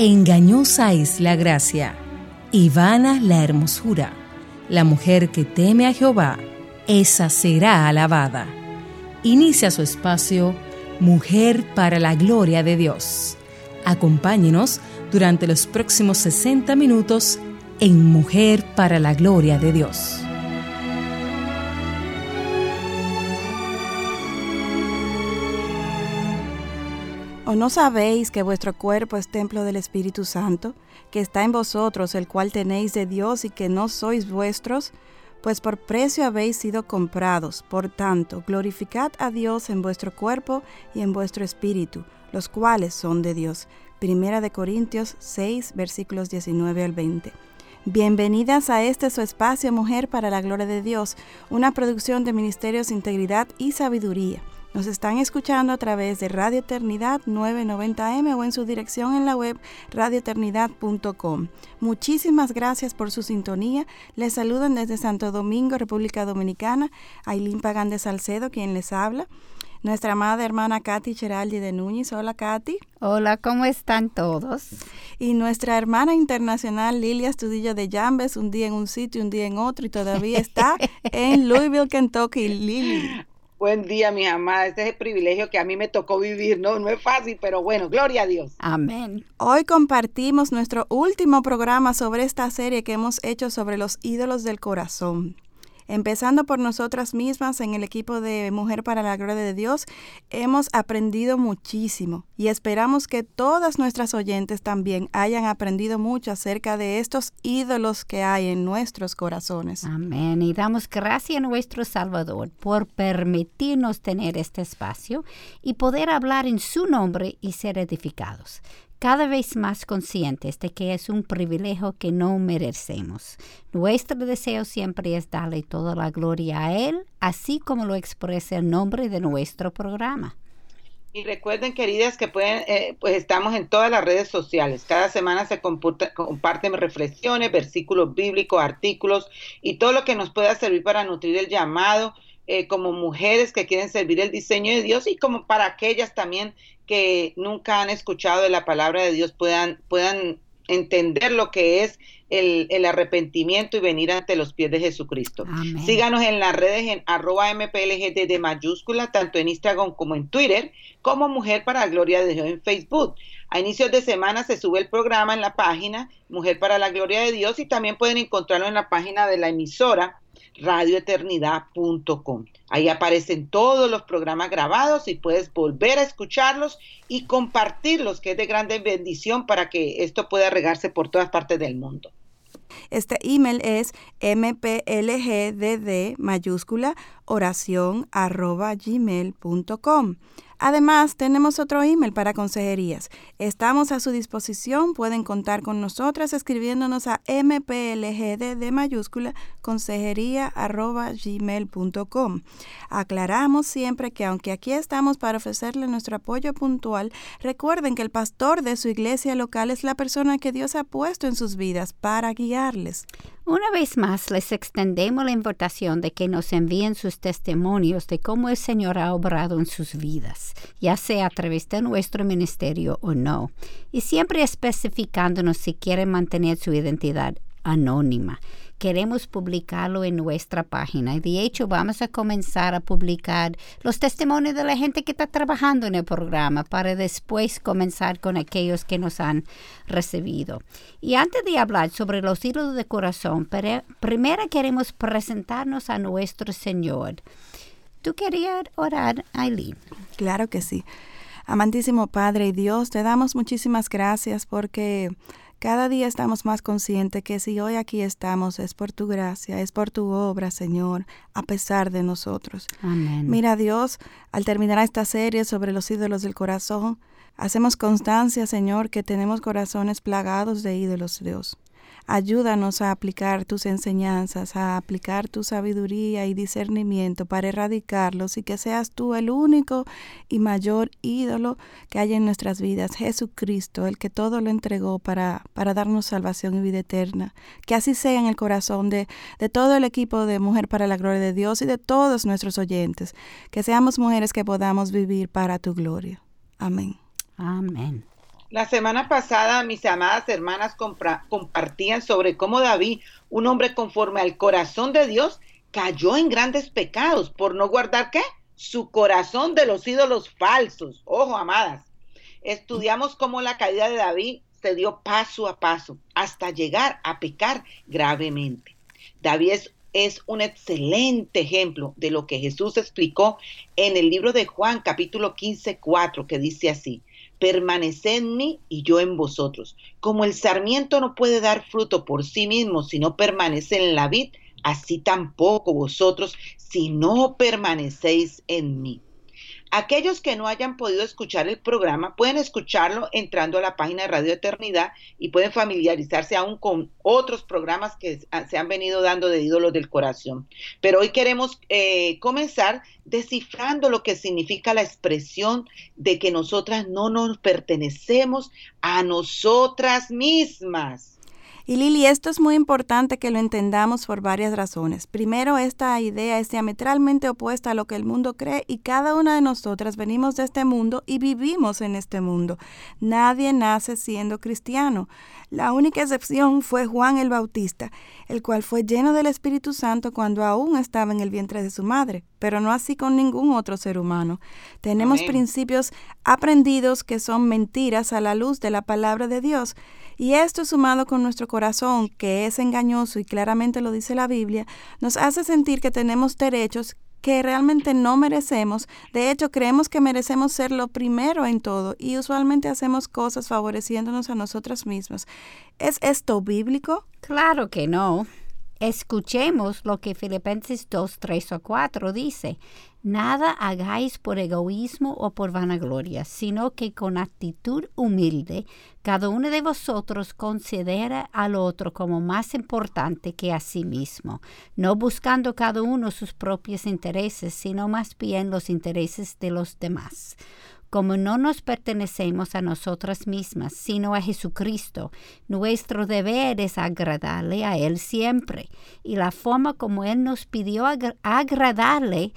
Engañosa es la gracia y vana la hermosura. La mujer que teme a Jehová, esa será alabada. Inicia su espacio Mujer para la Gloria de Dios. Acompáñenos durante los próximos 60 minutos en Mujer para la Gloria de Dios. ¿O no sabéis que vuestro cuerpo es templo del Espíritu Santo, que está en vosotros, el cual tenéis de Dios y que no sois vuestros? Pues por precio habéis sido comprados. Por tanto, glorificad a Dios en vuestro cuerpo y en vuestro espíritu, los cuales son de Dios. Primera de Corintios 6, versículos 19 al 20. Bienvenidas a este su espacio Mujer para la Gloria de Dios, una producción de Ministerios Integridad y Sabiduría. Nos están escuchando a través de Radio Eternidad 990M o en su dirección en la web radioeternidad.com. Muchísimas gracias por su sintonía. Les saludan desde Santo Domingo, República Dominicana, Ailín Pagán de Salcedo, quien les habla. Nuestra amada hermana Katy Cheraldi de Núñez. Hola, Katy. Hola, ¿cómo están todos? Y nuestra hermana internacional Lilia Estudillo de Jambes, un día en un sitio, un día en otro, y todavía está en Louisville, Kentucky. Lili. Buen día, mi amada. Este es el privilegio que a mí me tocó vivir. No, no es fácil, pero bueno, gloria a Dios. Amén. Hoy compartimos nuestro último programa sobre esta serie que hemos hecho sobre los ídolos del corazón. Empezando por nosotras mismas en el equipo de Mujer para la Gloria de Dios, hemos aprendido muchísimo y esperamos que todas nuestras oyentes también hayan aprendido mucho acerca de estos ídolos que hay en nuestros corazones. Amén. Y damos gracias a nuestro Salvador por permitirnos tener este espacio y poder hablar en su nombre y ser edificados cada vez más conscientes de que es un privilegio que no merecemos. Nuestro deseo siempre es darle toda la gloria a Él, así como lo expresa el nombre de nuestro programa. Y recuerden, queridas, que pueden, eh, pues estamos en todas las redes sociales. Cada semana se comparten reflexiones, versículos bíblicos, artículos y todo lo que nos pueda servir para nutrir el llamado eh, como mujeres que quieren servir el diseño de Dios y como para aquellas también que nunca han escuchado de la palabra de Dios puedan, puedan entender lo que es el, arrepentimiento y venir ante los pies de Jesucristo. Síganos en las redes en arroba de mayúscula, tanto en Instagram como en Twitter, como Mujer para la Gloria de Dios en Facebook. A inicios de semana se sube el programa en la página Mujer para la Gloria de Dios y también pueden encontrarlo en la página de la emisora radioeternidad.com. Ahí aparecen todos los programas grabados y puedes volver a escucharlos y compartirlos, que es de grande bendición para que esto pueda regarse por todas partes del mundo. Este email es mplgdd mayúscula oración arroba gmail.com. Además, tenemos otro email para consejerías. Estamos a su disposición. Pueden contar con nosotras escribiéndonos a mplgd de mayúscula consejería arroba gmail.com. Aclaramos siempre que aunque aquí estamos para ofrecerle nuestro apoyo puntual, recuerden que el pastor de su iglesia local es la persona que Dios ha puesto en sus vidas para guiarles. Una vez más, les extendemos la invitación de que nos envíen sus testimonios de cómo el Señor ha obrado en sus vidas, ya sea a través de nuestro ministerio o no, y siempre especificándonos si quieren mantener su identidad anónima queremos publicarlo en nuestra página. Y de hecho, vamos a comenzar a publicar los testimonios de la gente que está trabajando en el programa para después comenzar con aquellos que nos han recibido. Y antes de hablar sobre los hilos de corazón, primero queremos presentarnos a nuestro Señor. ¿Tú querías orar, Aileen? Claro que sí. Amantísimo Padre y Dios, te damos muchísimas gracias porque cada día estamos más conscientes que si hoy aquí estamos es por tu gracia, es por tu obra, Señor, a pesar de nosotros. Amén. Mira, Dios, al terminar esta serie sobre los ídolos del corazón, hacemos constancia, Señor, que tenemos corazones plagados de ídolos, Dios. Ayúdanos a aplicar tus enseñanzas, a aplicar tu sabiduría y discernimiento para erradicarlos y que seas tú el único y mayor ídolo que hay en nuestras vidas, Jesucristo, el que todo lo entregó para, para darnos salvación y vida eterna. Que así sea en el corazón de, de todo el equipo de Mujer para la Gloria de Dios y de todos nuestros oyentes. Que seamos mujeres que podamos vivir para tu gloria. Amén. Amén. La semana pasada mis amadas hermanas compartían sobre cómo David, un hombre conforme al corazón de Dios, cayó en grandes pecados por no guardar qué? Su corazón de los ídolos falsos. Ojo, amadas. Estudiamos cómo la caída de David se dio paso a paso hasta llegar a pecar gravemente. David es, es, un excelente ejemplo de lo que Jesús explicó en el libro de Juan capítulo 15, 4, que dice así, permaneced en mí y yo en vosotros. Como el sarmiento no puede dar fruto por sí mismo si no permanece en la vid, así tampoco vosotros si no permanecéis en mí. Aquellos que no hayan podido escuchar el programa pueden escucharlo entrando a la página de Radio Eternidad y pueden familiarizarse aún con otros programas que se han venido dando de ídolos del corazón. Pero hoy queremos eh, comenzar descifrando lo que significa la expresión de que nosotras no nos pertenecemos a nosotras mismas. Y Lili, esto es muy importante que lo entendamos por varias razones. Primero, esta idea es diametralmente opuesta a lo que el mundo cree y cada una de nosotras venimos de este mundo y vivimos en este mundo. Nadie nace siendo cristiano. La única excepción fue Juan el Bautista, el cual fue lleno del Espíritu Santo cuando aún estaba en el vientre de su madre, pero no así con ningún otro ser humano. Tenemos principios aprendidos que son mentiras a la luz de la palabra de Dios y esto sumado con nuestro corazón, que es engañoso y claramente lo dice la Biblia, nos hace sentir que tenemos derechos que realmente no merecemos. De hecho, creemos que merecemos ser lo primero en todo y usualmente hacemos cosas favoreciéndonos a nosotras mismas. ¿Es esto bíblico? Claro que no. Escuchemos lo que Filipenses 2, 3 o 4 dice. Nada hagáis por egoísmo o por vanagloria, sino que con actitud humilde cada uno de vosotros considera al otro como más importante que a sí mismo, no buscando cada uno sus propios intereses, sino más bien los intereses de los demás como no nos pertenecemos a nosotras mismas, sino a Jesucristo, nuestro deber es agradarle a Él siempre. Y la forma como Él nos pidió agradarle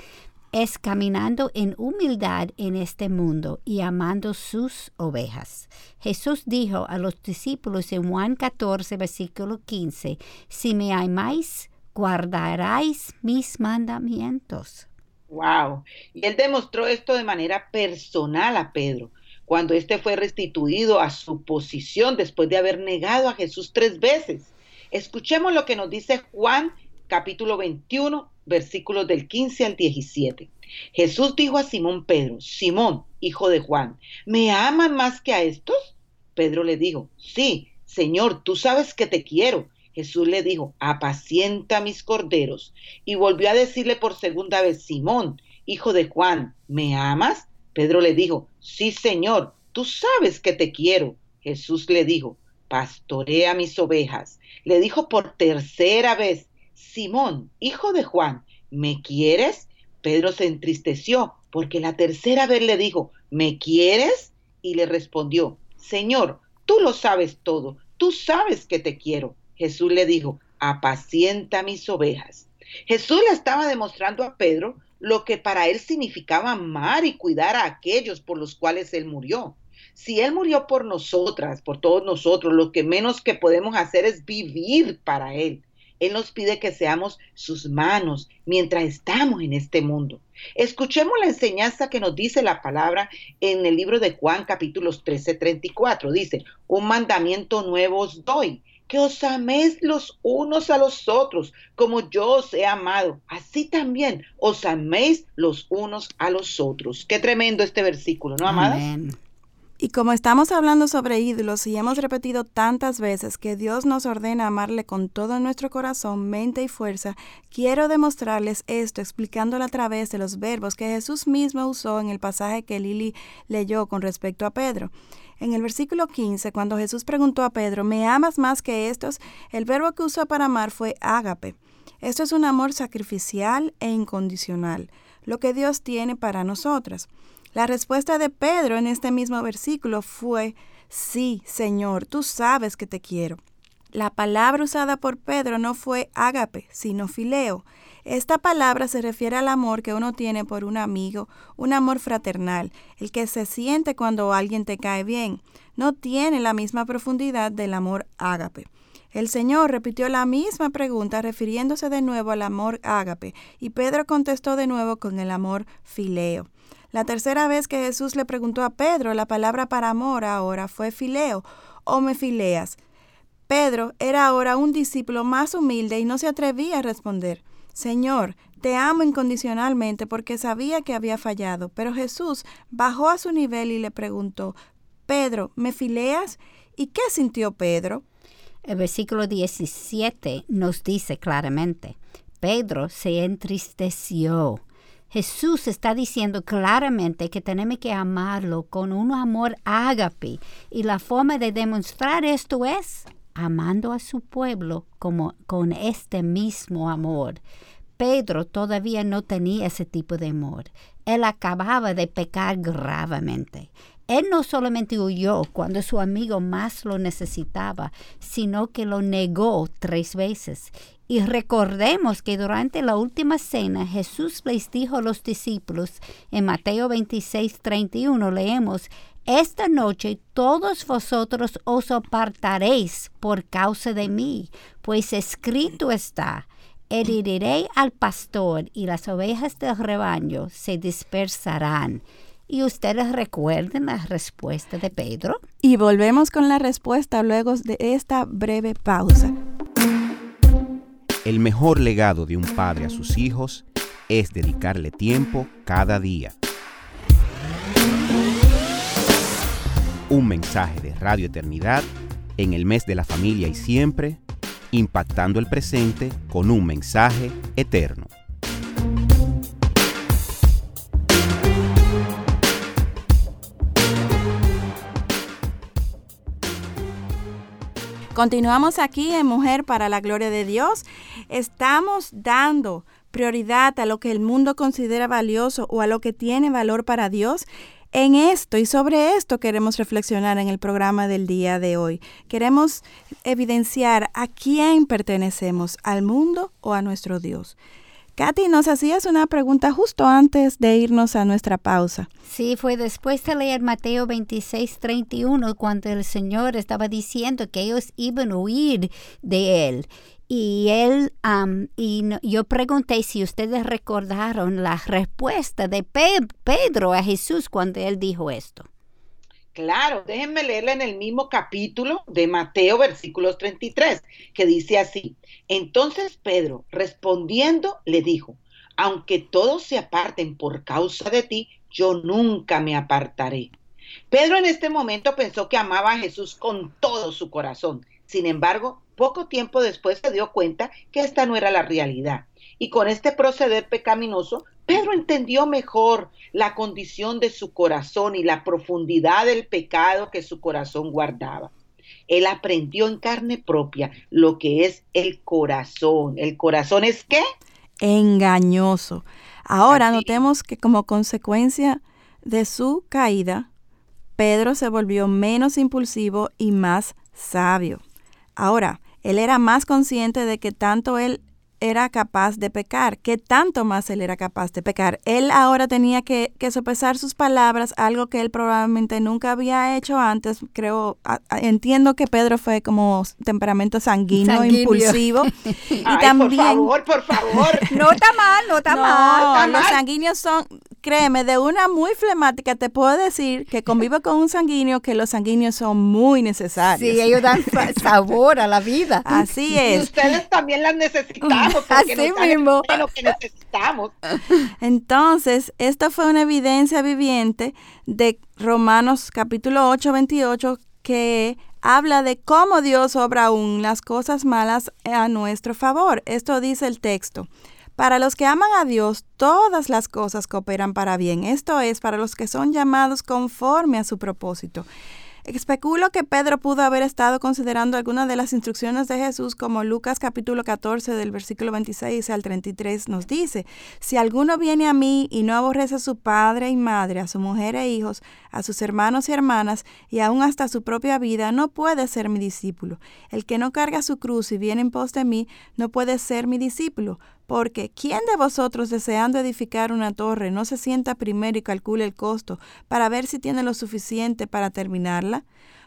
es caminando en humildad en este mundo y amando sus ovejas. Jesús dijo a los discípulos en Juan 14, versículo 15, Si me amáis, guardaréis mis mandamientos. Wow. Y él demostró esto de manera personal a Pedro, cuando éste fue restituido a su posición después de haber negado a Jesús tres veces. Escuchemos lo que nos dice Juan capítulo 21, versículos del 15 al 17. Jesús dijo a Simón Pedro, Simón, hijo de Juan, ¿me aman más que a estos? Pedro le dijo, sí, Señor, tú sabes que te quiero. Jesús le dijo, apacienta mis corderos. Y volvió a decirle por segunda vez, Simón, hijo de Juan, ¿me amas? Pedro le dijo, sí, Señor, tú sabes que te quiero. Jesús le dijo, pastorea mis ovejas. Le dijo por tercera vez, Simón, hijo de Juan, ¿me quieres? Pedro se entristeció porque la tercera vez le dijo, ¿me quieres? Y le respondió, Señor, tú lo sabes todo, tú sabes que te quiero. Jesús le dijo, apacienta mis ovejas. Jesús le estaba demostrando a Pedro lo que para él significaba amar y cuidar a aquellos por los cuales él murió. Si Él murió por nosotras, por todos nosotros, lo que menos que podemos hacer es vivir para Él. Él nos pide que seamos sus manos mientras estamos en este mundo. Escuchemos la enseñanza que nos dice la palabra en el libro de Juan capítulos 13, 34. Dice, un mandamiento nuevo os doy, que os améis los unos a los otros, como yo os he amado. Así también os améis los unos a los otros. Qué tremendo este versículo, ¿no, amadas? Amén. Y como estamos hablando sobre ídolos y hemos repetido tantas veces que Dios nos ordena amarle con todo nuestro corazón, mente y fuerza, quiero demostrarles esto explicándolo a través de los verbos que Jesús mismo usó en el pasaje que Lili leyó con respecto a Pedro. En el versículo 15, cuando Jesús preguntó a Pedro, ¿me amas más que estos? El verbo que usó para amar fue ágape. Esto es un amor sacrificial e incondicional, lo que Dios tiene para nosotras. La respuesta de Pedro en este mismo versículo fue, sí, Señor, tú sabes que te quiero. La palabra usada por Pedro no fue ágape, sino fileo. Esta palabra se refiere al amor que uno tiene por un amigo, un amor fraternal, el que se siente cuando alguien te cae bien. No tiene la misma profundidad del amor ágape. El Señor repitió la misma pregunta refiriéndose de nuevo al amor ágape, y Pedro contestó de nuevo con el amor fileo. La tercera vez que Jesús le preguntó a Pedro, la palabra para amor ahora fue fileo o me fileas. Pedro era ahora un discípulo más humilde y no se atrevía a responder, Señor, te amo incondicionalmente porque sabía que había fallado. Pero Jesús bajó a su nivel y le preguntó, Pedro, ¿me fileas? ¿Y qué sintió Pedro? El versículo 17 nos dice claramente, Pedro se entristeció. Jesús está diciendo claramente que tenemos que amarlo con un amor ágape y la forma de demostrar esto es amando a su pueblo como con este mismo amor. Pedro todavía no tenía ese tipo de amor. Él acababa de pecar gravemente. Él no solamente huyó cuando su amigo más lo necesitaba, sino que lo negó tres veces. Y recordemos que durante la última cena Jesús les dijo a los discípulos, en Mateo 26, 31 leemos, esta noche todos vosotros os apartaréis por causa de mí, pues escrito está, heriré al pastor y las ovejas del rebaño se dispersarán. ¿Y ustedes recuerden la respuesta de Pedro? Y volvemos con la respuesta luego de esta breve pausa. El mejor legado de un padre a sus hijos es dedicarle tiempo cada día. Un mensaje de Radio Eternidad en el mes de la familia y siempre, impactando el presente con un mensaje eterno. Continuamos aquí en Mujer para la Gloria de Dios. Estamos dando prioridad a lo que el mundo considera valioso o a lo que tiene valor para Dios. En esto y sobre esto queremos reflexionar en el programa del día de hoy. Queremos evidenciar a quién pertenecemos, al mundo o a nuestro Dios. Katy, nos hacías una pregunta justo antes de irnos a nuestra pausa. Sí, fue después de leer Mateo 26, 31, cuando el Señor estaba diciendo que ellos iban a huir de Él. Y él, y yo pregunté si ustedes recordaron la respuesta de Pedro a Jesús cuando él dijo esto. Claro, déjenme leerla en el mismo capítulo de Mateo, versículos 33, que dice así. Entonces Pedro, respondiendo, le dijo, aunque todos se aparten por causa de ti, yo nunca me apartaré. Pedro en este momento pensó que amaba a Jesús con todo su corazón. Sin embargo, poco tiempo después se dio cuenta que esta no era la realidad. Y con este proceder pecaminoso, Pedro entendió mejor la condición de su corazón y la profundidad del pecado que su corazón guardaba. Él aprendió en carne propia lo que es el corazón. ¿El corazón es qué? Engañoso. Ahora notemos que como consecuencia de su caída, Pedro se volvió menos impulsivo y más sabio. Ahora, él era más consciente de que tanto él era capaz de pecar, que tanto más él era capaz de pecar. Él ahora tenía que, sopesar sus palabras, algo que él probablemente nunca había hecho antes. Creo, entiendo que Pedro fue como temperamento sanguíneo, impulsivo. y también, por favor, por favor. no está mal, no está mal. Los sanguíneos son, créeme, de una muy flemática te puedo decir que convivo con un sanguíneo que los sanguíneos son muy necesarios. Sí, ellos dan sabor a la vida. Así es. Y ustedes también las necesitan. Así mismo. Lo que necesitamos. Entonces, esta fue una evidencia viviente de Romanos capítulo 8, 28, que habla de cómo Dios obra aún las cosas malas a nuestro favor. Esto dice el texto. Para los que aman a Dios, todas las cosas cooperan para bien. Esto es, para los que son llamados conforme a su propósito. Especulo que Pedro pudo haber estado considerando algunas de las instrucciones de Jesús, como Lucas capítulo 14 del versículo 26 al 33 nos dice, si alguno viene a mí y no aborrece a su padre y madre, a su mujer e hijos, a sus hermanos y hermanas, y aún hasta su propia vida, no puede ser mi discípulo. El que no carga su cruz y viene en pos de mí, no puede ser mi discípulo Porque ¿quién de vosotros deseando edificar una torre no se sienta primero y calcule el costo para ver si tiene lo suficiente para terminarla?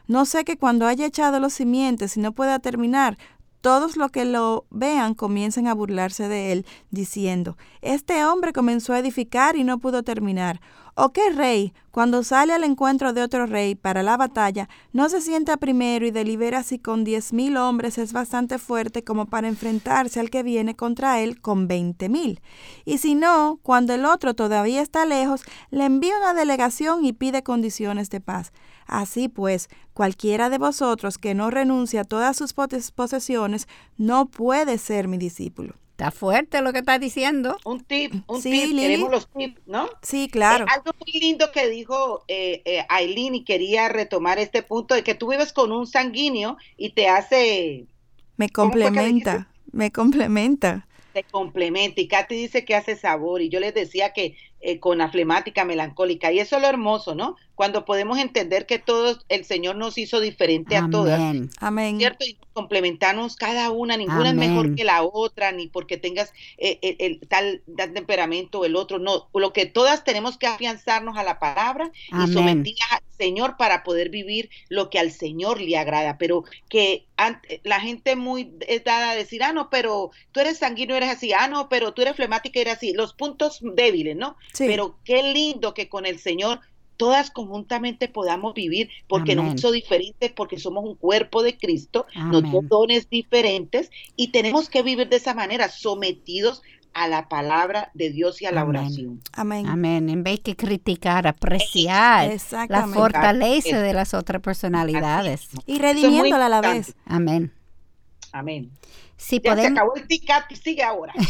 No sé que cuando haya echado los simientes y no pueda terminar, todos los que lo vean comiencen a burlarse de él, diciendo, Este hombre comenzó a edificar y no pudo terminar. ¿O qué rey, cuando sale al encuentro de otro rey para la batalla, no se sienta primero y delibera si con diez mil hombres es bastante fuerte como para enfrentarse al que viene contra él con veinte mil? Y si no, cuando el otro todavía está lejos, le envía una delegación y pide condiciones de paz. Así pues, cualquiera de vosotros que no renuncie a todas sus posesiones no puede ser mi discípulo. Está fuerte lo que está diciendo. Un tip, un tip, queremos los tips, ¿no? Sí, claro. Eh, algo muy lindo que dijo eh, eh, Aileen y quería retomar este punto de que tú vives con un sanguíneo y te hace... Me complementa, me complementa. Te complementa y Katy dice que hace sabor y yo les decía que con la flemática melancólica y eso es lo hermoso, ¿no? cuando podemos entender que todos, el Señor nos hizo diferente a todas. Amén. ¿Cierto? Y complementarnos cada una, ninguna es mejor que la otra, ni porque tengas eh, el, tal, temperamento o el otro, no, lo que todas tenemos que afianzarnos a la palabra y someternos al Señor para poder vivir lo que al Señor le agrada, pero que la gente muy es dada a decir, ah, no, pero tú eres sanguíneo, eres así, ah, no, pero tú eres flemática, eres así, los puntos débiles, ¿no? Sí. Pero qué lindo que con el Señor todas conjuntamente podamos vivir, porque nos hizo diferentes, porque somos un cuerpo de Cristo, nos dio dones diferentes y tenemos que vivir de esa manera, sometidos a la palabra de Dios y a la oración. Amén. Amén. En vez de criticar, apreciar la fortaleza de las otras personalidades. Y redimiéndola a la vez. Amén. Amén. Si podemos... se acabó el y sigue ahora.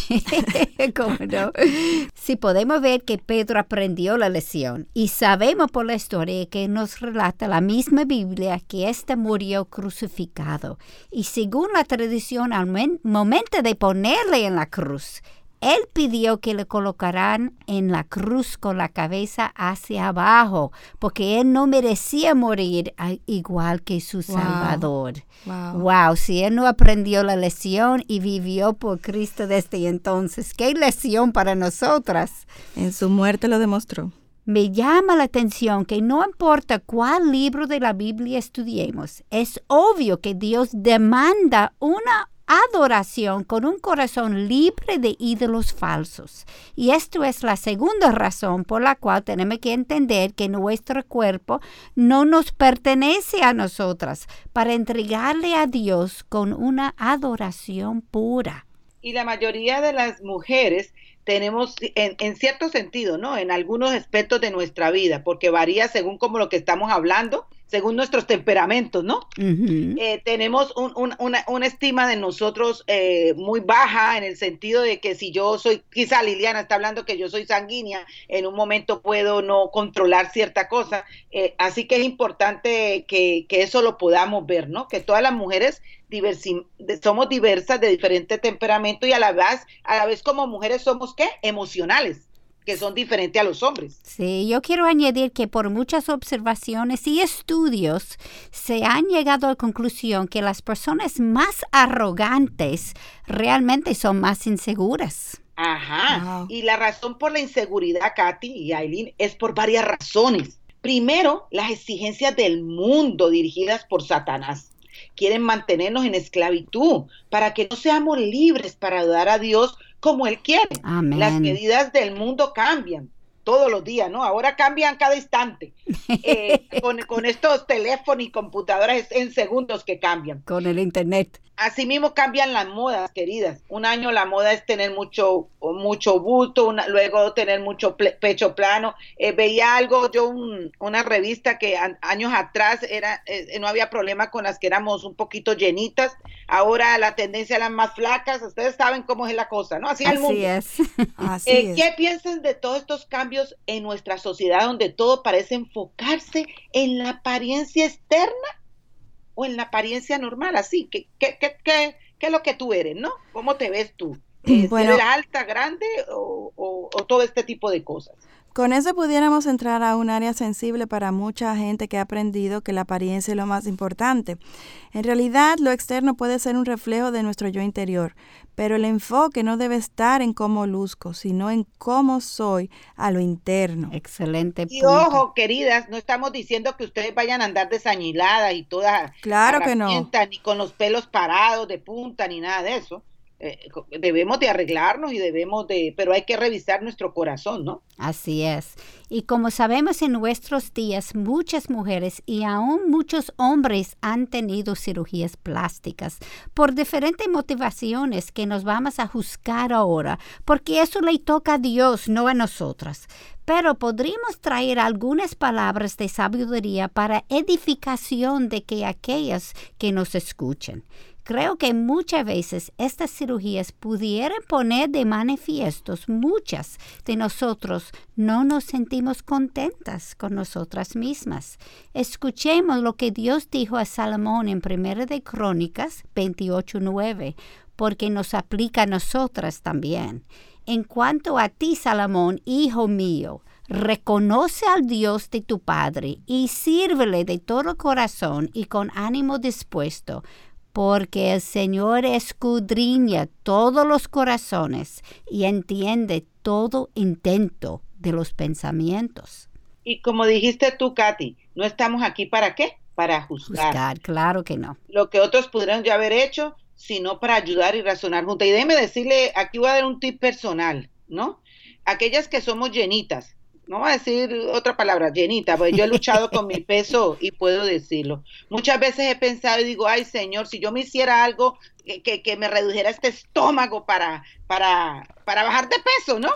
Si podemos ver que Pedro aprendió la lección y sabemos por la historia que nos relata la misma Biblia que éste murió crucificado. Y según la tradición, al momento de ponerle en la cruz, él pidió que le colocaran en la cruz con la cabeza hacia abajo, porque él no merecía morir igual que su Salvador. Wow. si él no aprendió la lección y vivió por Cristo desde entonces, ¿qué lección para nosotras? En su muerte lo demostró. Me llama la atención que no importa cuál libro de la Biblia estudiemos, es obvio que Dios demanda una adoración con un corazón libre de ídolos falsos. Y esto es la segunda razón por la cual tenemos que entender que nuestro cuerpo no nos pertenece a nosotras para entregarle a Dios con una adoración pura. Y la mayoría de las mujeres tenemos, en, en, cierto sentido, ¿no? En algunos aspectos de nuestra vida, porque varía según como lo que estamos hablando, según nuestros temperamentos, ¿no? Eh, tenemos una, estima de nosotros eh, muy baja en el sentido de que si yo soy, quizá Liliana está hablando que yo soy sanguínea, en un momento puedo no controlar cierta cosa, eh, así que es importante que, que, eso lo podamos ver, ¿no? Que todas las mujeres somos diversas de diferente temperamento y a la vez, a la vez como mujeres somos, ¿qué? Emocionales que son diferentes a los hombres. Sí, yo quiero añadir que por muchas observaciones y estudios se han llegado a la conclusión que las personas más arrogantes realmente son más inseguras. Ajá. Y la razón por la inseguridad, Katy y Aileen, es por varias razones. Primero, las exigencias del mundo dirigidas por Satanás quieren mantenernos en esclavitud para que no seamos libres para ayudar a Dios como Él quiere. Las medidas del mundo cambian todos los días, ¿no? Ahora cambian cada instante. Eh, con, estos teléfonos y computadoras en segundos que cambian. Con el Internet. Asimismo cambian las modas, queridas. Un año la moda es tener mucho, mucho bulto, luego tener mucho pecho plano. Eh, veía algo, yo una revista que años atrás era, eh, no había problema con las que éramos un poquito llenitas. Ahora la tendencia a las más flacas. Ustedes saben cómo es la cosa, ¿no? Así, es el mundo. Es. Así es. ¿Qué piensan de todos estos cambios? en nuestra sociedad donde todo parece enfocarse en la apariencia externa o en la apariencia normal, así, ¿qué, qué, qué, es lo que tú eres, no? ¿Cómo te ves tú? ¿Eres alta, grande o, todo este tipo de cosas? Con eso pudiéramos entrar a un área sensible para mucha gente que ha aprendido que la apariencia es lo más importante. En realidad, lo externo puede ser un reflejo de nuestro yo interior, pero el enfoque no debe estar en cómo luzco, sino en cómo soy a lo interno. Excelente. Y ojo, queridas, no estamos diciendo que ustedes vayan a andar desañiladas y todas. Claro que no. Ni con los pelos parados de punta, ni nada de eso. Eh, debemos de arreglarnos y debemos de, pero hay que revisar nuestro corazón, ¿no? Así es. Y como sabemos en nuestros días, muchas mujeres y aún muchos hombres han tenido cirugías plásticas por diferentes motivaciones que nos vamos a juzgar ahora, porque eso le toca a Dios, no a nosotras. Pero podríamos traer algunas palabras de sabiduría para edificación de que aquellas que nos escuchen. Creo que muchas veces estas cirugías pudieran poner de manifiestos muchas de nosotros no nos sentimos contentas con nosotras mismas. Escuchemos lo que Dios dijo a Salomón en 1 de Crónicas 28:9, porque nos aplica a nosotras también. En cuanto a ti, Salomón, hijo mío, reconoce al Dios de tu Padre y sírvele de todo corazón y con ánimo dispuesto porque el Señor escudriña todos los corazones y entiende todo intento de los pensamientos. Y como dijiste tú, Katy, no estamos aquí para qué? Para juzgar. juzgar claro que no. Lo que otros pudieron ya haber hecho, sino para ayudar y razonar juntos. Y déjeme decirle, aquí voy a dar un tip personal, ¿no? Aquellas que somos llenitas, no voy a decir otra palabra, llenita, porque yo he luchado con mi peso y puedo decirlo. Muchas veces he pensado y digo, ay Señor, si yo me hiciera algo que, que, me redujera este estómago para, para, para bajar de peso, ¿no?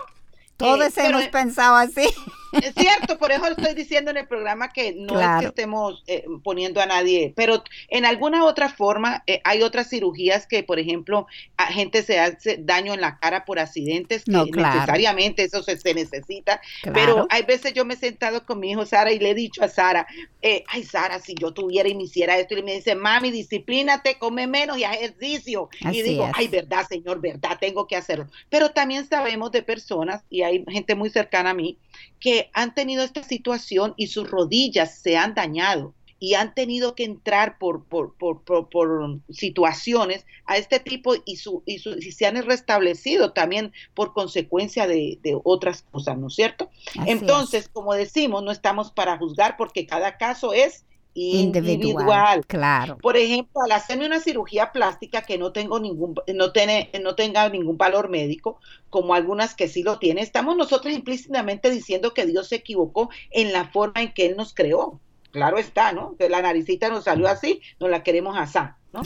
Todos eh, hemos pensado así. Es cierto, por eso estoy diciendo en el programa que no es que estemos eh, poniendo a nadie, pero en alguna otra forma eh, hay otras cirugías que, por ejemplo, a gente se hace daño en la cara por accidentes, que necesariamente eso se, necesita, pero hay veces yo me he sentado con mi hijo Sara y le he dicho a Sara, eh, ay Sara, si yo tuviera y me hiciera esto, y me dice, mami, disciplínate, come menos y ejercicio. y digo, ay, verdad, señor, verdad, tengo que hacerlo. Pero también sabemos de personas, y hay gente muy cercana a mí, que han tenido esta situación y sus rodillas se han dañado y han tenido que entrar por, por, por, por situaciones a este tipo y, su, y, su, y, se han restablecido también por consecuencia de, de otras cosas, ¿no es cierto? Entonces, como decimos, no estamos para juzgar porque cada caso es individual. Claro. Por ejemplo, al hacerme una cirugía plástica que no tengo ningún, no tiene, no tenga ningún valor médico, como algunas que sí lo tienen, estamos nosotros implícitamente diciendo que Dios se equivocó en la forma en que Él nos creó. Claro está, ¿no? Que la naricita nos salió así, nos la queremos así, ¿no?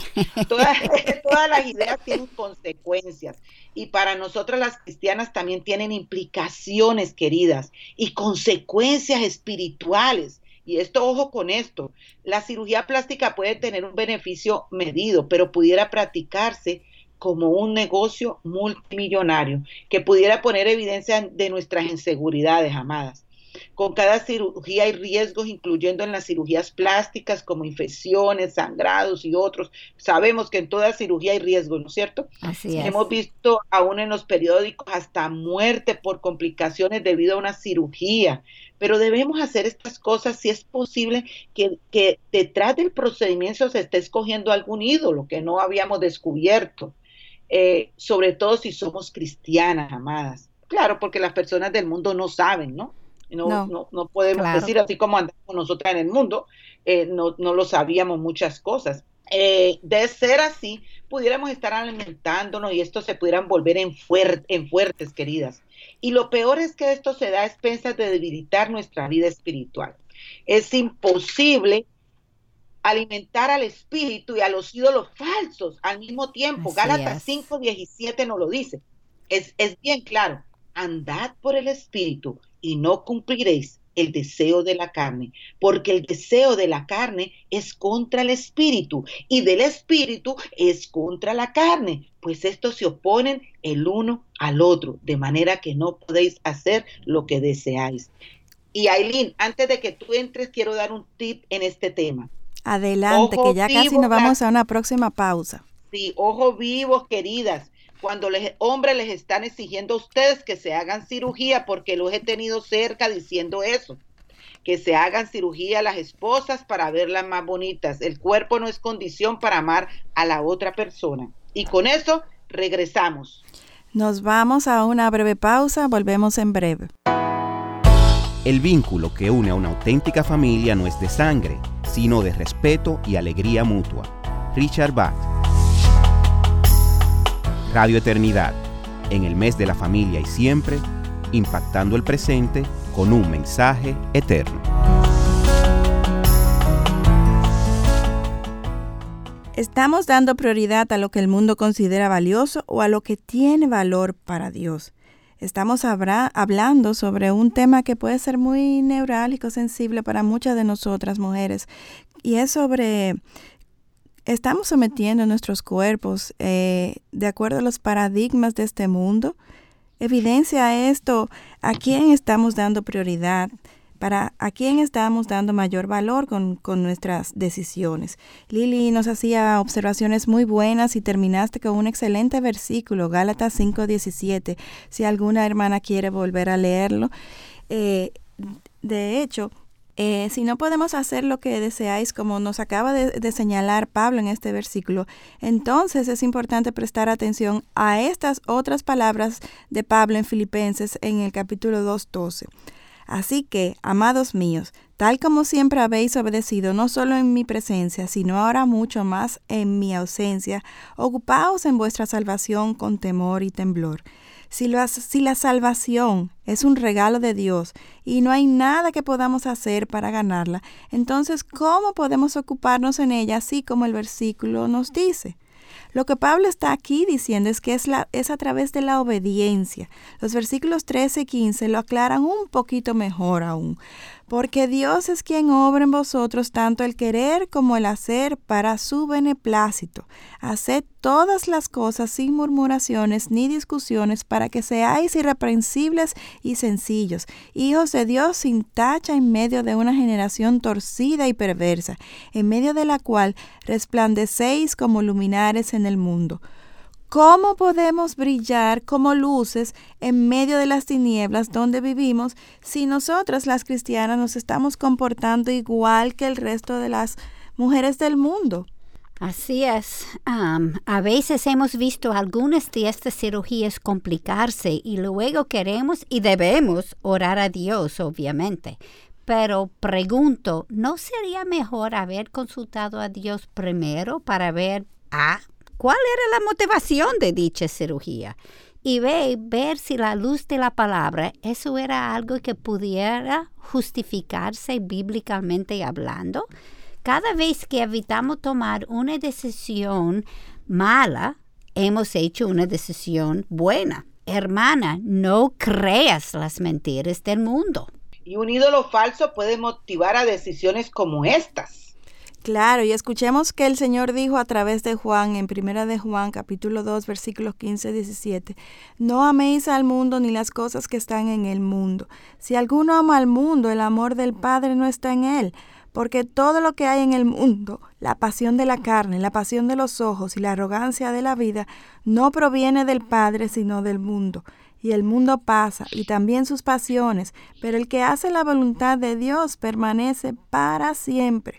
Todas, todas las ideas tienen consecuencias y para nosotras las cristianas también tienen implicaciones, queridas, y consecuencias espirituales y esto, ojo con esto, la cirugía plástica puede tener un beneficio medido, pero pudiera practicarse como un negocio multimillonario que pudiera poner evidencia de nuestras inseguridades, amadas. Con cada cirugía hay riesgos, incluyendo en las cirugías plásticas como infecciones, sangrados y otros. Sabemos que en toda cirugía hay riesgos, ¿no es cierto? Así es. Hemos visto aún en los periódicos hasta muerte por complicaciones debido a una cirugía. Pero debemos hacer estas cosas si es posible que, que detrás del procedimiento se esté escogiendo algún ídolo que no habíamos descubierto. Eh, sobre todo si somos cristianas, amadas. Claro, porque las personas del mundo no saben, ¿no? No, no, no, podemos decir así como andamos nosotras en el mundo, eh, no, no lo sabíamos muchas cosas. Eh, de ser así, pudiéramos estar alimentándonos y esto se pudieran volver en, en fuertes, queridas. Y lo peor es que esto se da a expensas de debilitar nuestra vida espiritual. Es imposible alimentar al espíritu y a los ídolos falsos al mismo tiempo. Gálatas 5:17 nos lo dice. Es, es bien claro. Andad por el espíritu y no cumpliréis el deseo de la carne, porque el deseo de la carne es contra el espíritu y del espíritu es contra la carne, pues estos se oponen el uno al otro, de manera que no podéis hacer lo que deseáis. Y Aileen, antes de que tú entres, quiero dar un tip en este tema. Adelante, que ya casi nos vamos a una próxima pausa. Sí, ojo vivos, queridas cuando los hombres les están exigiendo a ustedes que se hagan cirugía, porque los he tenido cerca diciendo eso, que se hagan cirugía a las esposas para verlas más bonitas. El cuerpo no es condición para amar a la otra persona. Y con eso regresamos. Nos vamos a una breve pausa, volvemos en breve. El vínculo que une a una auténtica familia no es de sangre, sino de respeto y alegría mutua. Richard Bach. Radio Eternidad, en el mes de la familia y siempre, impactando el presente con un mensaje eterno. Estamos dando prioridad a lo que el mundo considera valioso o a lo que tiene valor para Dios. Estamos hablando sobre un tema que puede ser muy neurálgico, sensible para muchas de nosotras mujeres, y es sobre estamos sometiendo nuestros cuerpos eh, de acuerdo a los paradigmas de este mundo. Evidencia esto a quién estamos dando prioridad, para a quién estamos dando mayor valor con, con nuestras decisiones. Lili nos hacía observaciones muy buenas y terminaste con un excelente versículo, Gálatas 5:17, si alguna hermana quiere volver a leerlo. Eh, de hecho, eh, si no podemos hacer lo que deseáis, como nos acaba de, señalar Pablo en este versículo, entonces es importante prestar atención a estas otras palabras de Pablo en Filipenses en el capítulo 2.12. Así que, amados míos, tal como siempre habéis obedecido, no solo en mi presencia, sino ahora mucho más en mi ausencia, ocupaos en vuestra salvación con temor y temblor si, la salvación es un regalo de Dios y no hay nada que podamos hacer para ganarla, entonces ¿cómo podemos ocuparnos en ella así como el versículo nos dice? Lo que Pablo está aquí diciendo es que es, a través de la obediencia. Los versículos 13 y 15 lo aclaran un poquito mejor aún porque Dios es quien obra en vosotros tanto el querer como el hacer para su beneplácito. Haced todas las cosas sin murmuraciones ni discusiones para que seáis irreprensibles y sencillos, hijos de Dios sin tacha en medio de una generación torcida y perversa, en medio de la cual resplandecéis como luminares en el mundo ¿Cómo podemos brillar como luces en medio de las tinieblas donde vivimos si nosotras las cristianas nos estamos comportando igual que el resto de las mujeres del mundo? Así es. a veces hemos visto algunas de estas cirugías complicarse y luego queremos y debemos orar a Dios, obviamente. Pero pregunto, ¿no sería mejor haber consultado a Dios primero para ver, ah, cuál era la motivación de dicha cirugía y ve, ver si la luz de la palabra, eso era algo que pudiera justificarse bíblicamente hablando. Cada vez que evitamos tomar una decisión mala, hemos hecho una decisión buena. Hermana, no creas las mentiras del mundo. Y un ídolo falso puede motivar a decisiones como estas. Claro, y escuchemos que el Señor dijo a través de Juan, en primera de Juan, capítulo 2, versículos 15 y 17, No améis al mundo ni las cosas que están en el mundo. Si alguno ama al mundo, el amor del Padre no está en él, porque todo lo que hay en el mundo, la pasión de la carne, la pasión de los ojos y la arrogancia de la vida, no proviene del Padre, sino del mundo y el mundo pasa y también sus pasiones, pero el que hace la voluntad de Dios permanece para siempre.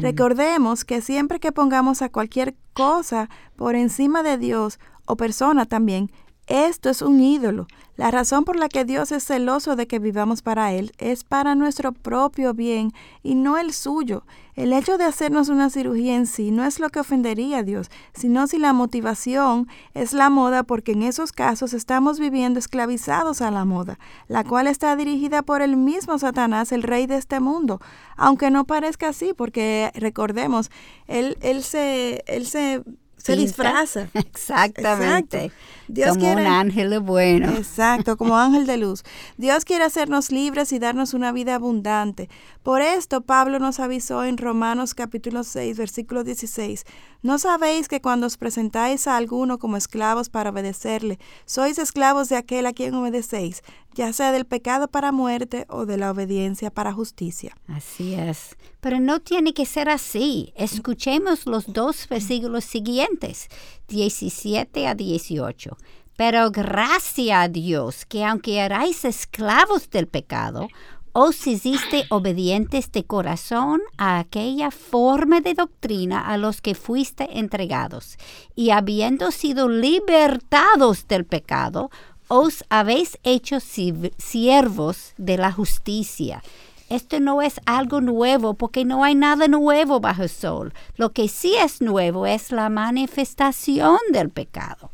Recordemos que siempre que pongamos a cualquier cosa por encima de Dios o persona también, esto es un ídolo. La razón por la que Dios es celoso de que vivamos para Él es para nuestro propio bien y no el suyo. El hecho de hacernos una cirugía en sí no es lo que ofendería a Dios, sino si la motivación es la moda, porque en esos casos estamos viviendo esclavizados a la moda, la cual está dirigida por el mismo Satanás, el rey de este mundo. Aunque no parezca así, porque recordemos, Él, él, se, él se se disfraza. Exactamente. Dios como un ángel bueno. Exacto, como ángel de luz. Dios quiere hacernos libres y darnos una vida abundante. Por esto Pablo nos avisó en Romanos capítulo 6, versículo 16. ¿No sabéis que cuando os presentáis a alguno como esclavos para obedecerle, sois esclavos de aquel a quien obedecéis, ya sea del pecado para muerte o de la obediencia para justicia. Así es. Pero no tiene que ser así. Escuchemos los dos versículos siguientes, 17 a 18. Pero gracias a Dios que aunque erais esclavos del pecado, os hiciste obedientes de corazón a aquella forma de doctrina a los que fuiste entregados, y habiendo sido libertados del pecado, os habéis hecho siervos de la justicia. Esto no es algo nuevo porque no hay nada nuevo bajo el sol. Lo que sí es nuevo es la manifestación del pecado.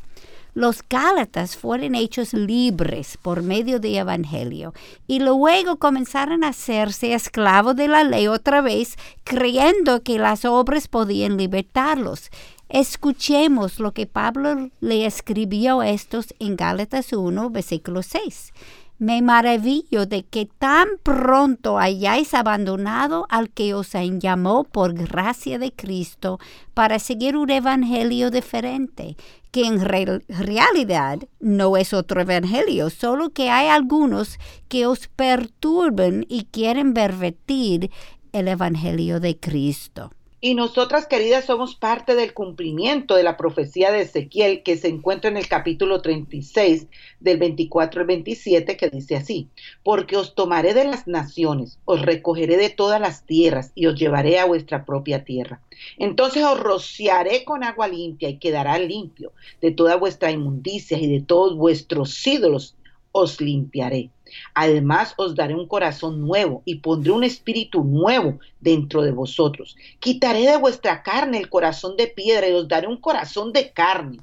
Los Gálatas fueron hechos libres por medio del Evangelio y luego comenzaron a hacerse esclavos de la ley otra vez, creyendo que las obras podían libertarlos. Escuchemos lo que Pablo le escribió a estos en Gálatas 1, versículo 6. Me maravillo de que tan pronto hayáis abandonado al que os llamó por gracia de Cristo para seguir un evangelio diferente, que en realidad no es otro evangelio, solo que hay algunos que os perturban y quieren pervertir el evangelio de Cristo. Y nosotras, queridas, somos parte del cumplimiento de la profecía de Ezequiel que se encuentra en el capítulo 36 del 24 al 27 que dice así, porque os tomaré de las naciones, os recogeré de todas las tierras y os llevaré a vuestra propia tierra. Entonces os rociaré con agua limpia y quedará limpio de toda vuestra inmundicia y de todos vuestros ídolos os limpiaré. Además os daré un corazón nuevo y pondré un espíritu nuevo dentro de vosotros. Quitaré de vuestra carne el corazón de piedra y os daré un corazón de carne.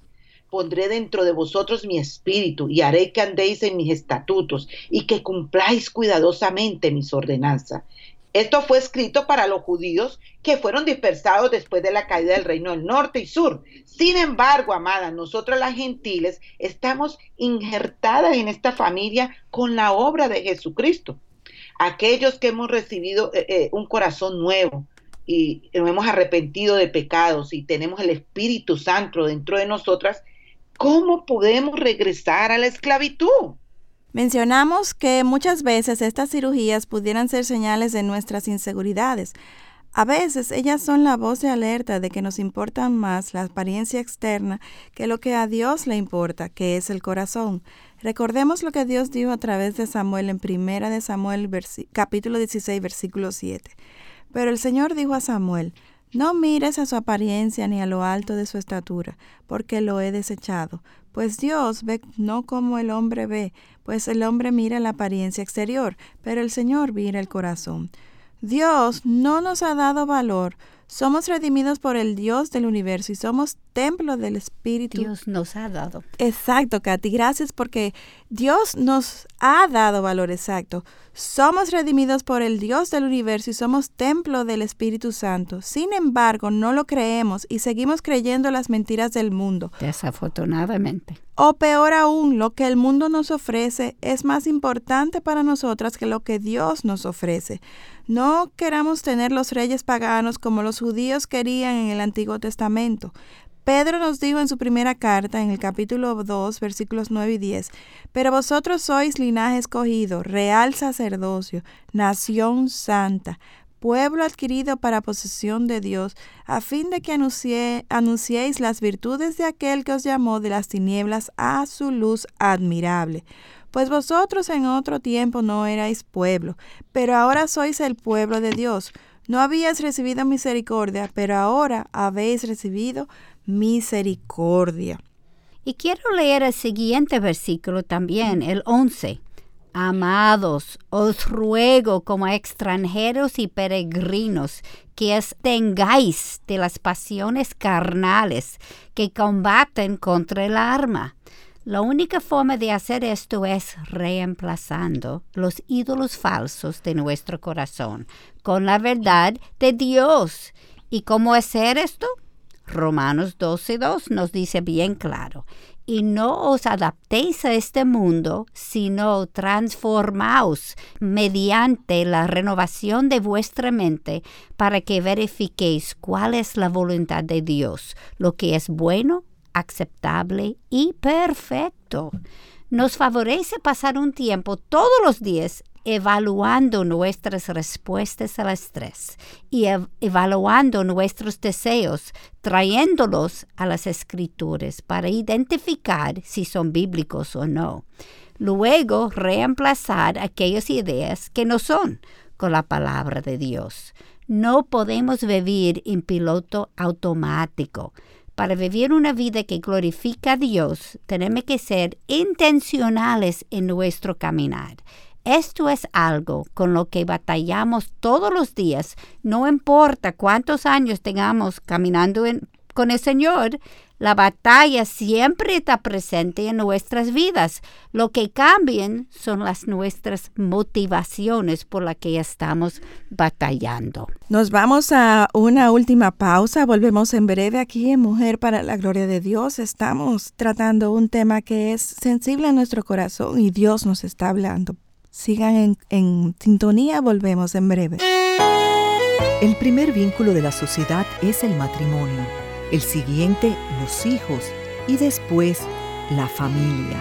Pondré dentro de vosotros mi espíritu y haré que andéis en mis estatutos y que cumpláis cuidadosamente mis ordenanzas. Esto fue escrito para los judíos que fueron dispersados después de la caída del reino del norte y sur. Sin embargo, amada, nosotros las gentiles estamos injertadas en esta familia con la obra de Jesucristo. Aquellos que hemos recibido eh, eh, un corazón nuevo y nos hemos arrepentido de pecados y tenemos el Espíritu Santo dentro de nosotras, ¿cómo podemos regresar a la esclavitud? Mencionamos que muchas veces estas cirugías pudieran ser señales de nuestras inseguridades. A veces ellas son la voz de alerta de que nos importa más la apariencia externa que lo que a Dios le importa, que es el corazón. Recordemos lo que Dios dijo a través de Samuel en Primera de Samuel capítulo 16 versículo 7. Pero el Señor dijo a Samuel, no mires a su apariencia ni a lo alto de su estatura, porque lo he desechado. Pues Dios ve no como el hombre ve, pues el hombre mira la apariencia exterior, pero el Señor mira el corazón. Dios no nos ha dado valor somos redimidos por el Dios del universo y somos templo del Espíritu. Dios nos ha dado. Exacto, Katy. Gracias porque Dios nos ha dado valor exacto. Somos redimidos por el Dios del universo y somos templo del Espíritu Santo. Sin embargo, no lo creemos y seguimos creyendo las mentiras del mundo. Desafortunadamente. O peor aún, lo que el mundo nos ofrece es más importante para nosotras que lo que Dios nos ofrece. No queramos tener los reyes paganos como los judíos querían en el Antiguo Testamento. Pedro nos dijo en su primera carta, en el capítulo 2, versículos 9 y 10, Pero vosotros sois linaje escogido, real sacerdocio, nación santa, pueblo adquirido para posesión de Dios, a fin de que anunciéis las virtudes de aquel que os llamó de las tinieblas a su luz admirable. Pues vosotros en otro tiempo no erais pueblo, pero ahora sois el pueblo de Dios. No habíais recibido misericordia, pero ahora habéis recibido misericordia. Y quiero leer el siguiente versículo también, el 11. Amados, os ruego como extranjeros y peregrinos que os tengáis de las pasiones carnales que combaten contra el arma la única forma de hacer esto es reemplazando los ídolos falsos de nuestro corazón con la verdad de Dios. ¿Y cómo hacer esto? Romanos 12.2 nos dice bien claro. Y no os adaptéis a este mundo, sino transformaos mediante la renovación de vuestra mente para que verifiquéis cuál es la voluntad de Dios, lo que es bueno, aceptable y perfecto. Nos favorece pasar un tiempo todos los días evaluando nuestras respuestas al estrés y evaluando nuestros deseos, trayéndolos a las escrituras para identificar si son bíblicos o no. Luego, reemplazar aquellas ideas que no son con la palabra de Dios. No podemos vivir en piloto automático. Para vivir una vida que glorifica a Dios, tenemos que ser intencionales en nuestro caminar. Esto es algo con lo que batallamos todos los días, no importa cuántos años tengamos caminando con el Señor, la batalla siempre está presente en nuestras vidas. Lo que cambian son las nuestras motivaciones por las que estamos batallando. Nos vamos a una última pausa. Volvemos en breve aquí en Mujer para la Gloria de Dios. Estamos tratando un tema que es sensible a nuestro corazón y Dios nos está hablando. Sigan en, en sintonía, volvemos en breve. El primer vínculo de la sociedad es el matrimonio el siguiente los hijos y después la familia.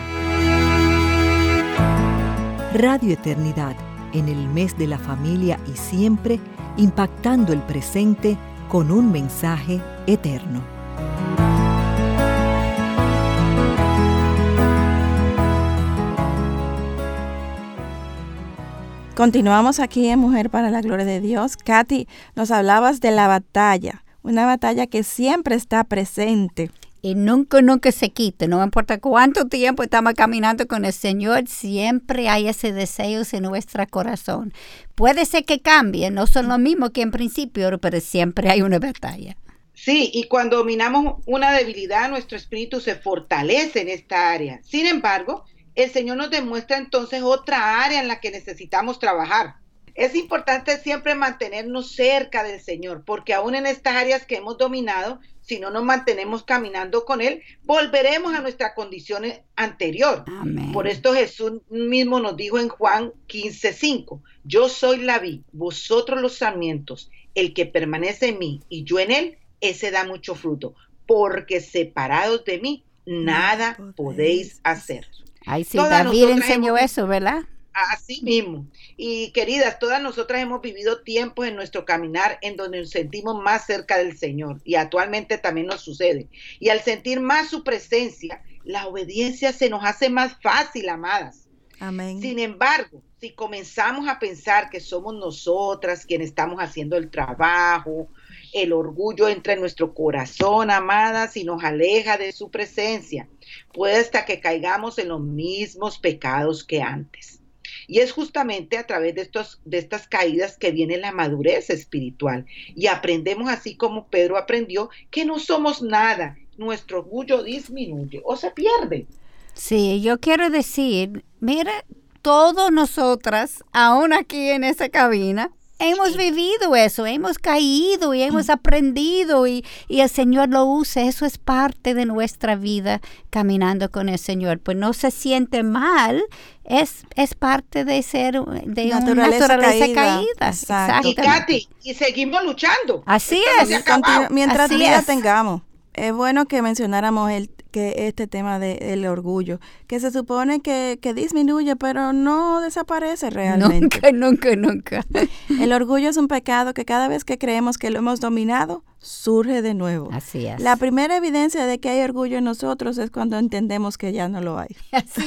Radio Eternidad, en el mes de la familia y siempre impactando el presente con un mensaje eterno. Continuamos aquí en Mujer para la Gloria de Dios. Katy, nos hablabas de la batalla una batalla que siempre está presente. Y nunca, nunca se quita, no importa cuánto tiempo estamos caminando con el Señor, siempre hay ese deseo en nuestro corazón. Puede ser que cambie, no son lo mismo que en principio, pero siempre hay una batalla. Sí, y cuando dominamos una debilidad, nuestro espíritu se fortalece en esta área. Sin embargo, el Señor nos demuestra entonces otra área en la que necesitamos trabajar. Es importante siempre mantenernos cerca del Señor, porque aún en estas áreas que hemos dominado, si no nos mantenemos caminando con Él, volveremos a nuestra condición anterior. Por esto Jesús mismo nos dijo en Juan 15:5, yo soy la vid, vosotros los sarmientos, el que permanece en mí y yo en Él, ese da mucho fruto, porque separados de mí, nada podéis hacer. Ay, sí, David enseñó eso, ¿verdad? Así mismo. Y queridas, todas nosotras hemos vivido tiempos en nuestro caminar en donde nos sentimos más cerca del Señor y actualmente también nos sucede. Y al sentir más su presencia, la obediencia se nos hace más fácil, amadas. Amén. Sin embargo, si comenzamos a pensar que somos nosotras quienes estamos haciendo el trabajo, el orgullo entra en nuestro corazón, amadas, y nos aleja de su presencia, puede hasta que caigamos en los mismos pecados que antes. Y es justamente a través de, estos, de estas caídas que viene la madurez espiritual. Y aprendemos así como Pedro aprendió que no somos nada. Nuestro orgullo disminuye o se pierde. Sí, yo quiero decir, mira, todos nosotras, aún aquí en esa cabina, Hemos vivido eso, hemos caído y hemos aprendido y, el Señor lo usa. Eso es parte de nuestra vida caminando con el Señor. Pues no se siente mal, es, es parte de ser de naturaleza una naturaleza caída. Y Katy, y seguimos luchando. Así es. Mientras vida tengamos. Es bueno que mencionáramos el que este tema del orgullo, que se supone que, que, disminuye, pero no desaparece realmente. Nunca, nunca, nunca. El orgullo es un pecado que cada vez que creemos que lo hemos dominado, surge de nuevo. Así es. La primera evidencia de que hay orgullo en nosotros es cuando entendemos que ya no lo hay. Así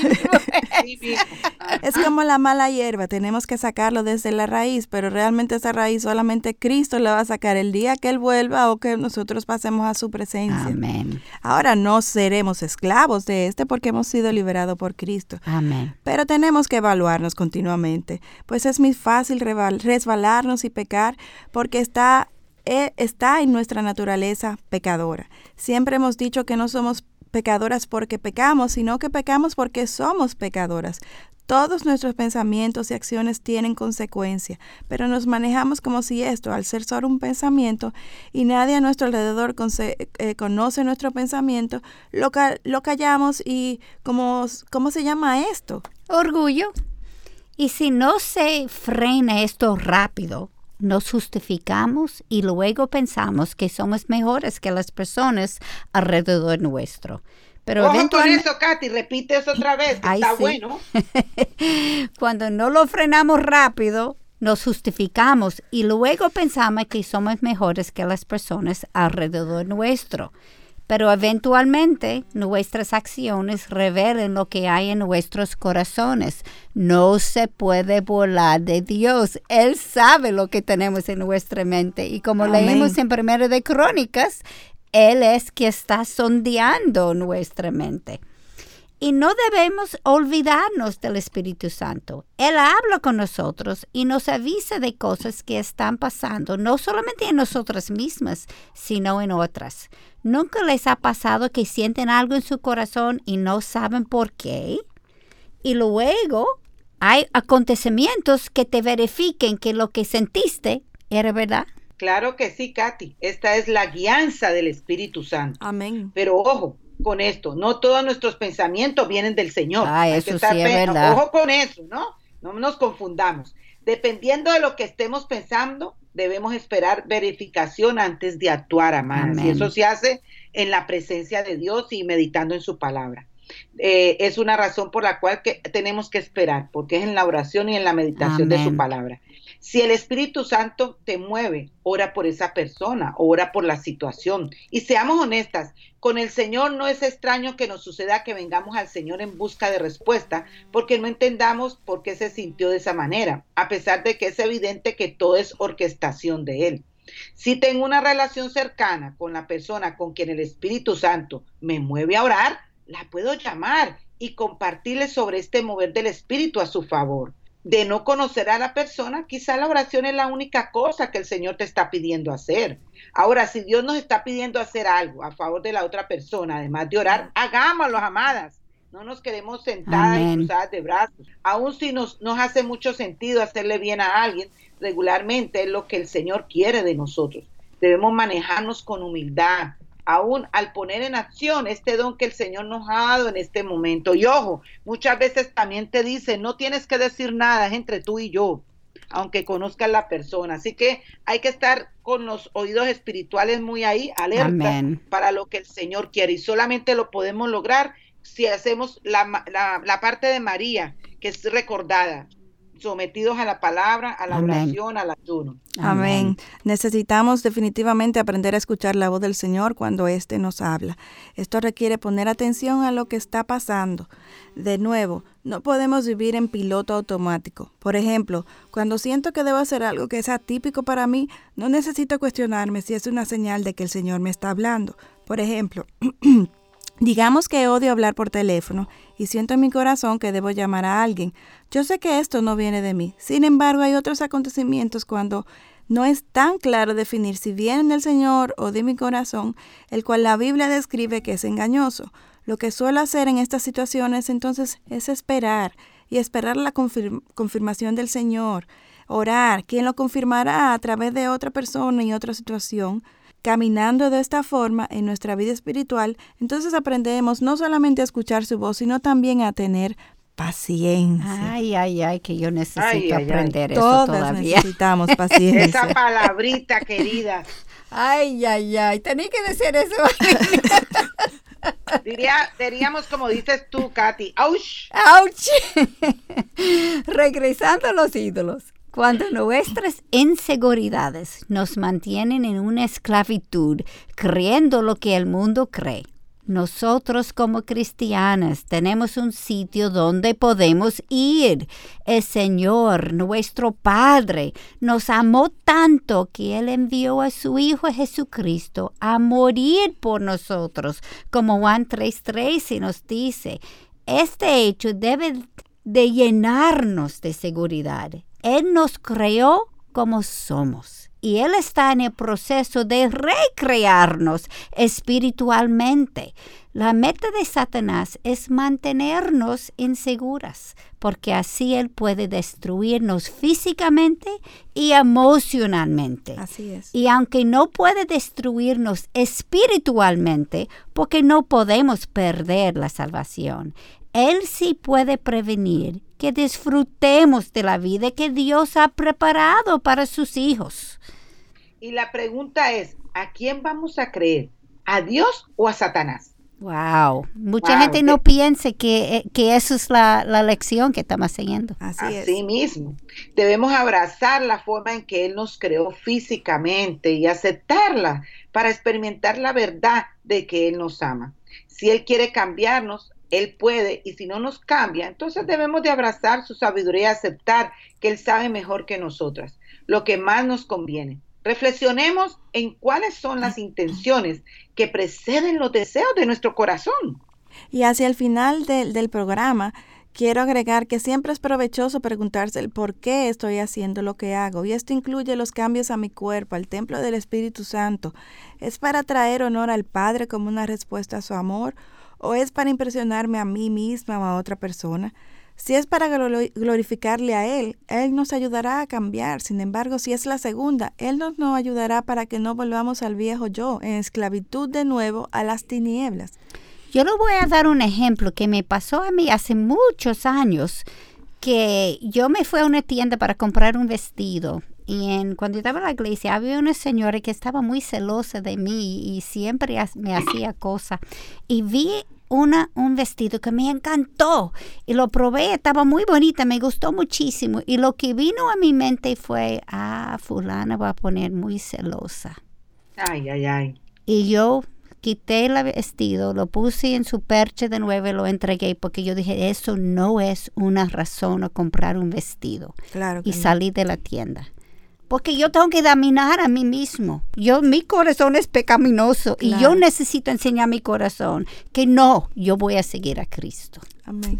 es como la mala hierba, tenemos que sacarlo desde la raíz, pero realmente esa raíz solamente Cristo la va a sacar el día que Él vuelva o que nosotros pasemos a su presencia. Amén. Ahora no seremos esclavos de este porque hemos sido liberados por Cristo. Amén. Pero tenemos que evaluarnos continuamente, pues es muy fácil resbalarnos y pecar porque está está en nuestra naturaleza pecadora. Siempre hemos dicho que no somos pecadoras porque pecamos, sino que pecamos porque somos pecadoras. Todos nuestros pensamientos y acciones tienen consecuencia, pero nos manejamos como si esto, al ser solo un pensamiento y nadie a nuestro alrededor eh, conoce nuestro pensamiento, lo, lo callamos y ¿cómo, ¿cómo se llama esto? Orgullo. Y si no se frena esto rápido, nos justificamos y luego pensamos que somos mejores que las personas alrededor nuestro. Pero Ojo con eso, Katy, repite eso otra vez, que Ay, está sí. bueno. cuando no lo frenamos rápido, nos justificamos y luego pensamos que somos mejores que las personas alrededor nuestro. Pero eventualmente nuestras acciones revelan lo que hay en nuestros corazones. No se puede volar de Dios. Él sabe lo que tenemos en nuestra mente. Y como Amén. leemos en Primero de Crónicas, Él es que está sondeando nuestra mente. Y no debemos olvidarnos del Espíritu Santo. Él habla con nosotros y nos avisa de cosas que están pasando, no solamente en nosotras mismas, sino en otras. ¿Nunca les ha pasado que sienten algo en su corazón y no saben por qué? Y luego hay acontecimientos que te verifiquen que lo que sentiste era verdad. Claro que sí, Katy. Esta es la guianza del Espíritu Santo. Amén. Pero ojo con esto, no todos nuestros pensamientos vienen del Señor. Ah, Hay eso que estar sí es pe- verdad. Ojo con eso, ¿no? No nos confundamos. Dependiendo de lo que estemos pensando, debemos esperar verificación antes de actuar, amadas. Y eso se hace en la presencia de Dios y meditando en su palabra. Eh, es una razón por la cual que tenemos que esperar, porque es en la oración y en la meditación de su palabra. Si el Espíritu Santo te mueve, ora por esa persona, ora por la situación. Y seamos honestas, con el Señor no es extraño que nos suceda que vengamos al Señor en busca de respuesta, porque no entendamos por qué se sintió de esa manera, a pesar de que es evidente que todo es orquestación de Él. Si tengo una relación cercana con la persona con quien el Espíritu Santo me mueve a orar, la puedo llamar y compartirle sobre este mover del Espíritu a su favor. De no conocer a la persona, quizá la oración es la única cosa que el Señor te está pidiendo hacer. Ahora, si Dios nos está pidiendo hacer algo a favor de la otra persona, además de orar, hagámoslo, amadas. No nos quedemos sentadas y cruzadas de brazos. Aun si nos, nos hace mucho sentido hacerle bien a alguien, regularmente es lo que el Señor quiere de nosotros. Debemos manejarnos con humildad, aún al poner en acción este don que el Señor nos ha dado en este momento. Y ojo, muchas veces también te dice, no tienes que decir nada, es entre tú y yo, aunque conozcas la persona. Así que hay que estar con los oídos espirituales muy ahí, alerta Amén. para lo que el Señor quiere. Y solamente lo podemos lograr si hacemos la, la- la parte de María, que es recordada, sometidos a la palabra, a la Amén. oración, al ayuno. Amén. Necesitamos definitivamente aprender a escuchar la voz del Señor cuando éste nos habla. Esto requiere poner atención a lo que está pasando. De nuevo, no podemos vivir en piloto automático. Por ejemplo, cuando siento que debo hacer algo que es atípico para mí, no necesito cuestionarme si es una señal de que el Señor me está hablando. Por ejemplo, Digamos que odio hablar por teléfono y siento en mi corazón que debo llamar a alguien. Yo sé que esto no viene de mí. Sin embargo, hay otros acontecimientos cuando no es tan claro definir si vienen del Señor o de mi corazón, el cual la Biblia describe que es engañoso. Lo que suelo hacer en estas situaciones entonces es esperar y esperar la confirm- confirmación del Señor, orar, quien lo confirmará a través de otra persona y otra situación. Caminando de esta forma en nuestra vida espiritual, entonces aprendemos no solamente a escuchar su voz, sino también a tener paciencia. Ay, ay, ay, que yo necesito Ay, ay, ay. aprender eso Todas todavía. necesitamos paciencia. Esa palabrita, querida. Ay, ay, ay, tenía que decir eso. Diría, diríamos como dices tú, Katy. ¡Auch! ¡Auch! Regresando a los ídolos. Cuando nuestras inseguridades nos mantienen en una esclavitud, creyendo lo que el mundo cree, nosotros como cristianas tenemos un sitio donde podemos ir. El Señor, nuestro Padre, nos amó tanto que Él envió a su Hijo Jesucristo a morir por nosotros, como Juan 3:13 nos dice. Este hecho debe de llenarnos de seguridad. Él nos creó como somos y Él está en el proceso de recrearnos espiritualmente. La meta de Satanás es mantenernos inseguras, porque así Él puede destruirnos físicamente y emocionalmente. Así es. Y aunque no puede destruirnos espiritualmente, porque no podemos perder la salvación, Él sí puede prevenir que disfrutemos de la vida que Dios ha preparado para sus hijos. Y la pregunta es, ¿a quién vamos a creer? ¿A Dios o a Satanás? Wow, mucha gente no piensa que, eh, que eso es la, lección que estamos siguiendo. Así, Así mismo. Debemos abrazar la forma en que Él nos creó físicamente y aceptarla para experimentar la verdad de que Él nos ama. Si Él quiere cambiarnos, Él puede, y si no nos cambia, entonces debemos de abrazar su sabiduría y aceptar que Él sabe mejor que nosotras, lo que más nos conviene. Reflexionemos en cuáles son las intenciones que preceden los deseos de nuestro corazón. Y hacia el final del programa, quiero agregar que siempre es provechoso preguntarse el por qué estoy haciendo lo que hago. Y esto incluye los cambios a mi cuerpo, al templo del Espíritu Santo. ¿Es para traer honor al Padre como una respuesta a su amor? ¿O es para impresionarme a mí misma o a otra persona? Si es para glorificarle a Él, Él nos ayudará a cambiar. Sin embargo, si es la segunda, Él nos, ayudará para que no volvamos al viejo yo, en esclavitud de nuevo a las tinieblas. Yo le voy a dar un ejemplo que me pasó a mí hace muchos años, que yo me fui a una tienda para comprar un vestido y en, cuando estaba en la iglesia había una señora que estaba muy celosa de mí y siempre me hacía cosas. Y vi una, un vestido que me encantó y lo probé, estaba muy bonita, me gustó muchísimo y lo que vino a mi mente fue, ah, fulana va a poner muy celosa. Ay, ay, ay. Y yo quité el vestido, lo puse en su perche de nuevo y lo entregué porque yo dije, eso no es una razón a comprar un vestido. Claro. y salí de la tienda porque yo tengo que dominar a mí mismo. Yo, mi corazón es pecaminoso y yo necesito enseñar a mi corazón que no, yo voy a seguir a Cristo. Amén.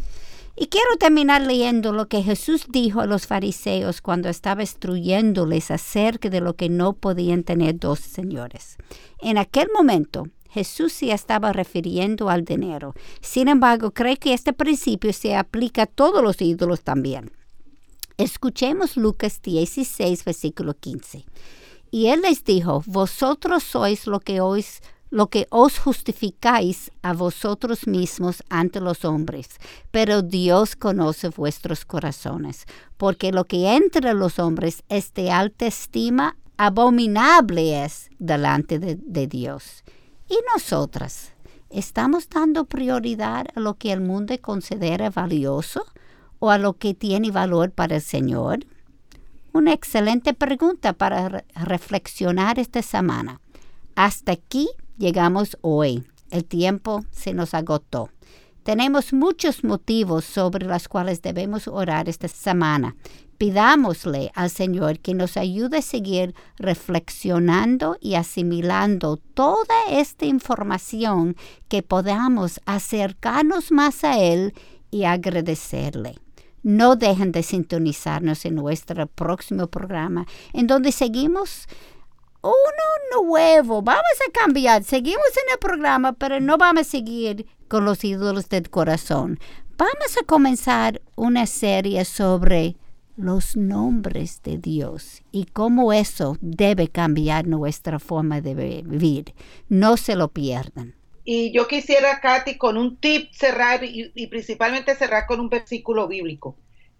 Y quiero terminar leyendo lo que Jesús dijo a los fariseos cuando estaba instruyéndoles acerca de lo que no podían tener dos señores. En aquel momento, Jesús se estaba refiriendo al dinero. Sin embargo, cree que este principio se aplica a todos los ídolos también. Escuchemos Lucas 16, versículo 15. Y él les dijo, vosotros sois lo que os, lo que os justificáis a vosotros mismos ante los hombres, pero Dios conoce vuestros corazones, porque lo que entre los hombres es de alta estima, abominable es delante de, de Dios. Y nosotras, ¿estamos dando prioridad a lo que el mundo considera valioso? O a lo que tiene valor para el Señor? Una excelente pregunta para reflexionar esta semana. Hasta aquí llegamos hoy. El tiempo se nos agotó. Tenemos muchos motivos sobre los cuales debemos orar esta semana. Pidámosle al Señor que nos ayude a seguir reflexionando y asimilando toda esta información que podamos acercarnos más a Él y agradecerle. No dejen de sintonizarnos en nuestro próximo programa, en donde seguimos uno nuevo. Vamos a cambiar. Seguimos en el programa, pero no vamos a seguir con los ídolos del corazón. Vamos a comenzar una serie sobre los nombres de Dios y cómo eso debe cambiar nuestra forma de vivir. No se lo pierdan. Y yo quisiera, Katy, con un tip cerrar y, principalmente cerrar con un versículo bíblico.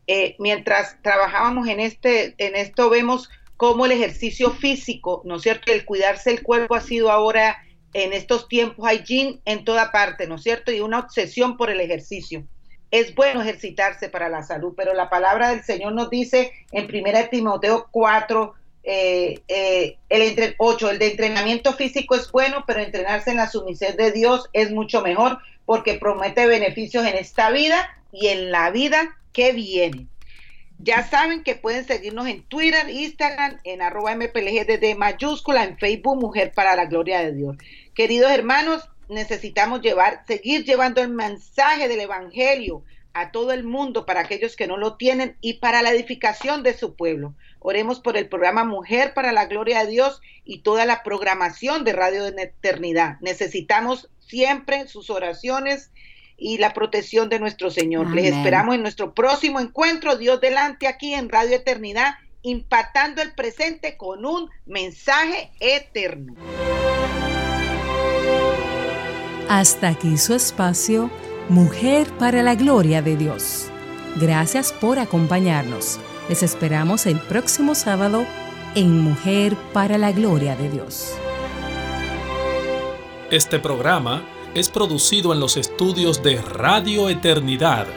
Eh, mientras trabajábamos en, este, en esto, vemos cómo el ejercicio físico, ¿no es cierto? El cuidarse el cuerpo ha sido ahora, en estos tiempos, hay en toda parte, ¿no es cierto? Y una obsesión por el ejercicio. Es bueno ejercitarse para la salud, pero la palabra del Señor nos dice en 1 Timoteo 4, eh, eh, el entre, 8, el de entrenamiento físico es bueno, pero entrenarse en la sumisión de Dios es mucho mejor porque promete beneficios en esta vida y en la vida que viene. Ya saben que pueden seguirnos en Twitter, Instagram, en arroba MPLG mayúscula, en Facebook Mujer para la Gloria de Dios. Queridos hermanos, necesitamos llevar, seguir llevando el mensaje del Evangelio a todo el mundo, para aquellos que no lo tienen y para la edificación de su pueblo. Oremos por el programa Mujer para la Gloria de Dios y toda la programación de Radio de Eternidad. Necesitamos siempre sus oraciones y la protección de nuestro Señor. Les esperamos en nuestro próximo encuentro, Dios delante aquí en Radio Eternidad, impactando el presente con un mensaje eterno. Hasta aquí su espacio Mujer para la Gloria de Dios. Gracias por acompañarnos. Les esperamos el próximo sábado en Mujer para la Gloria de Dios. Este programa es producido en los estudios de Radio Eternidad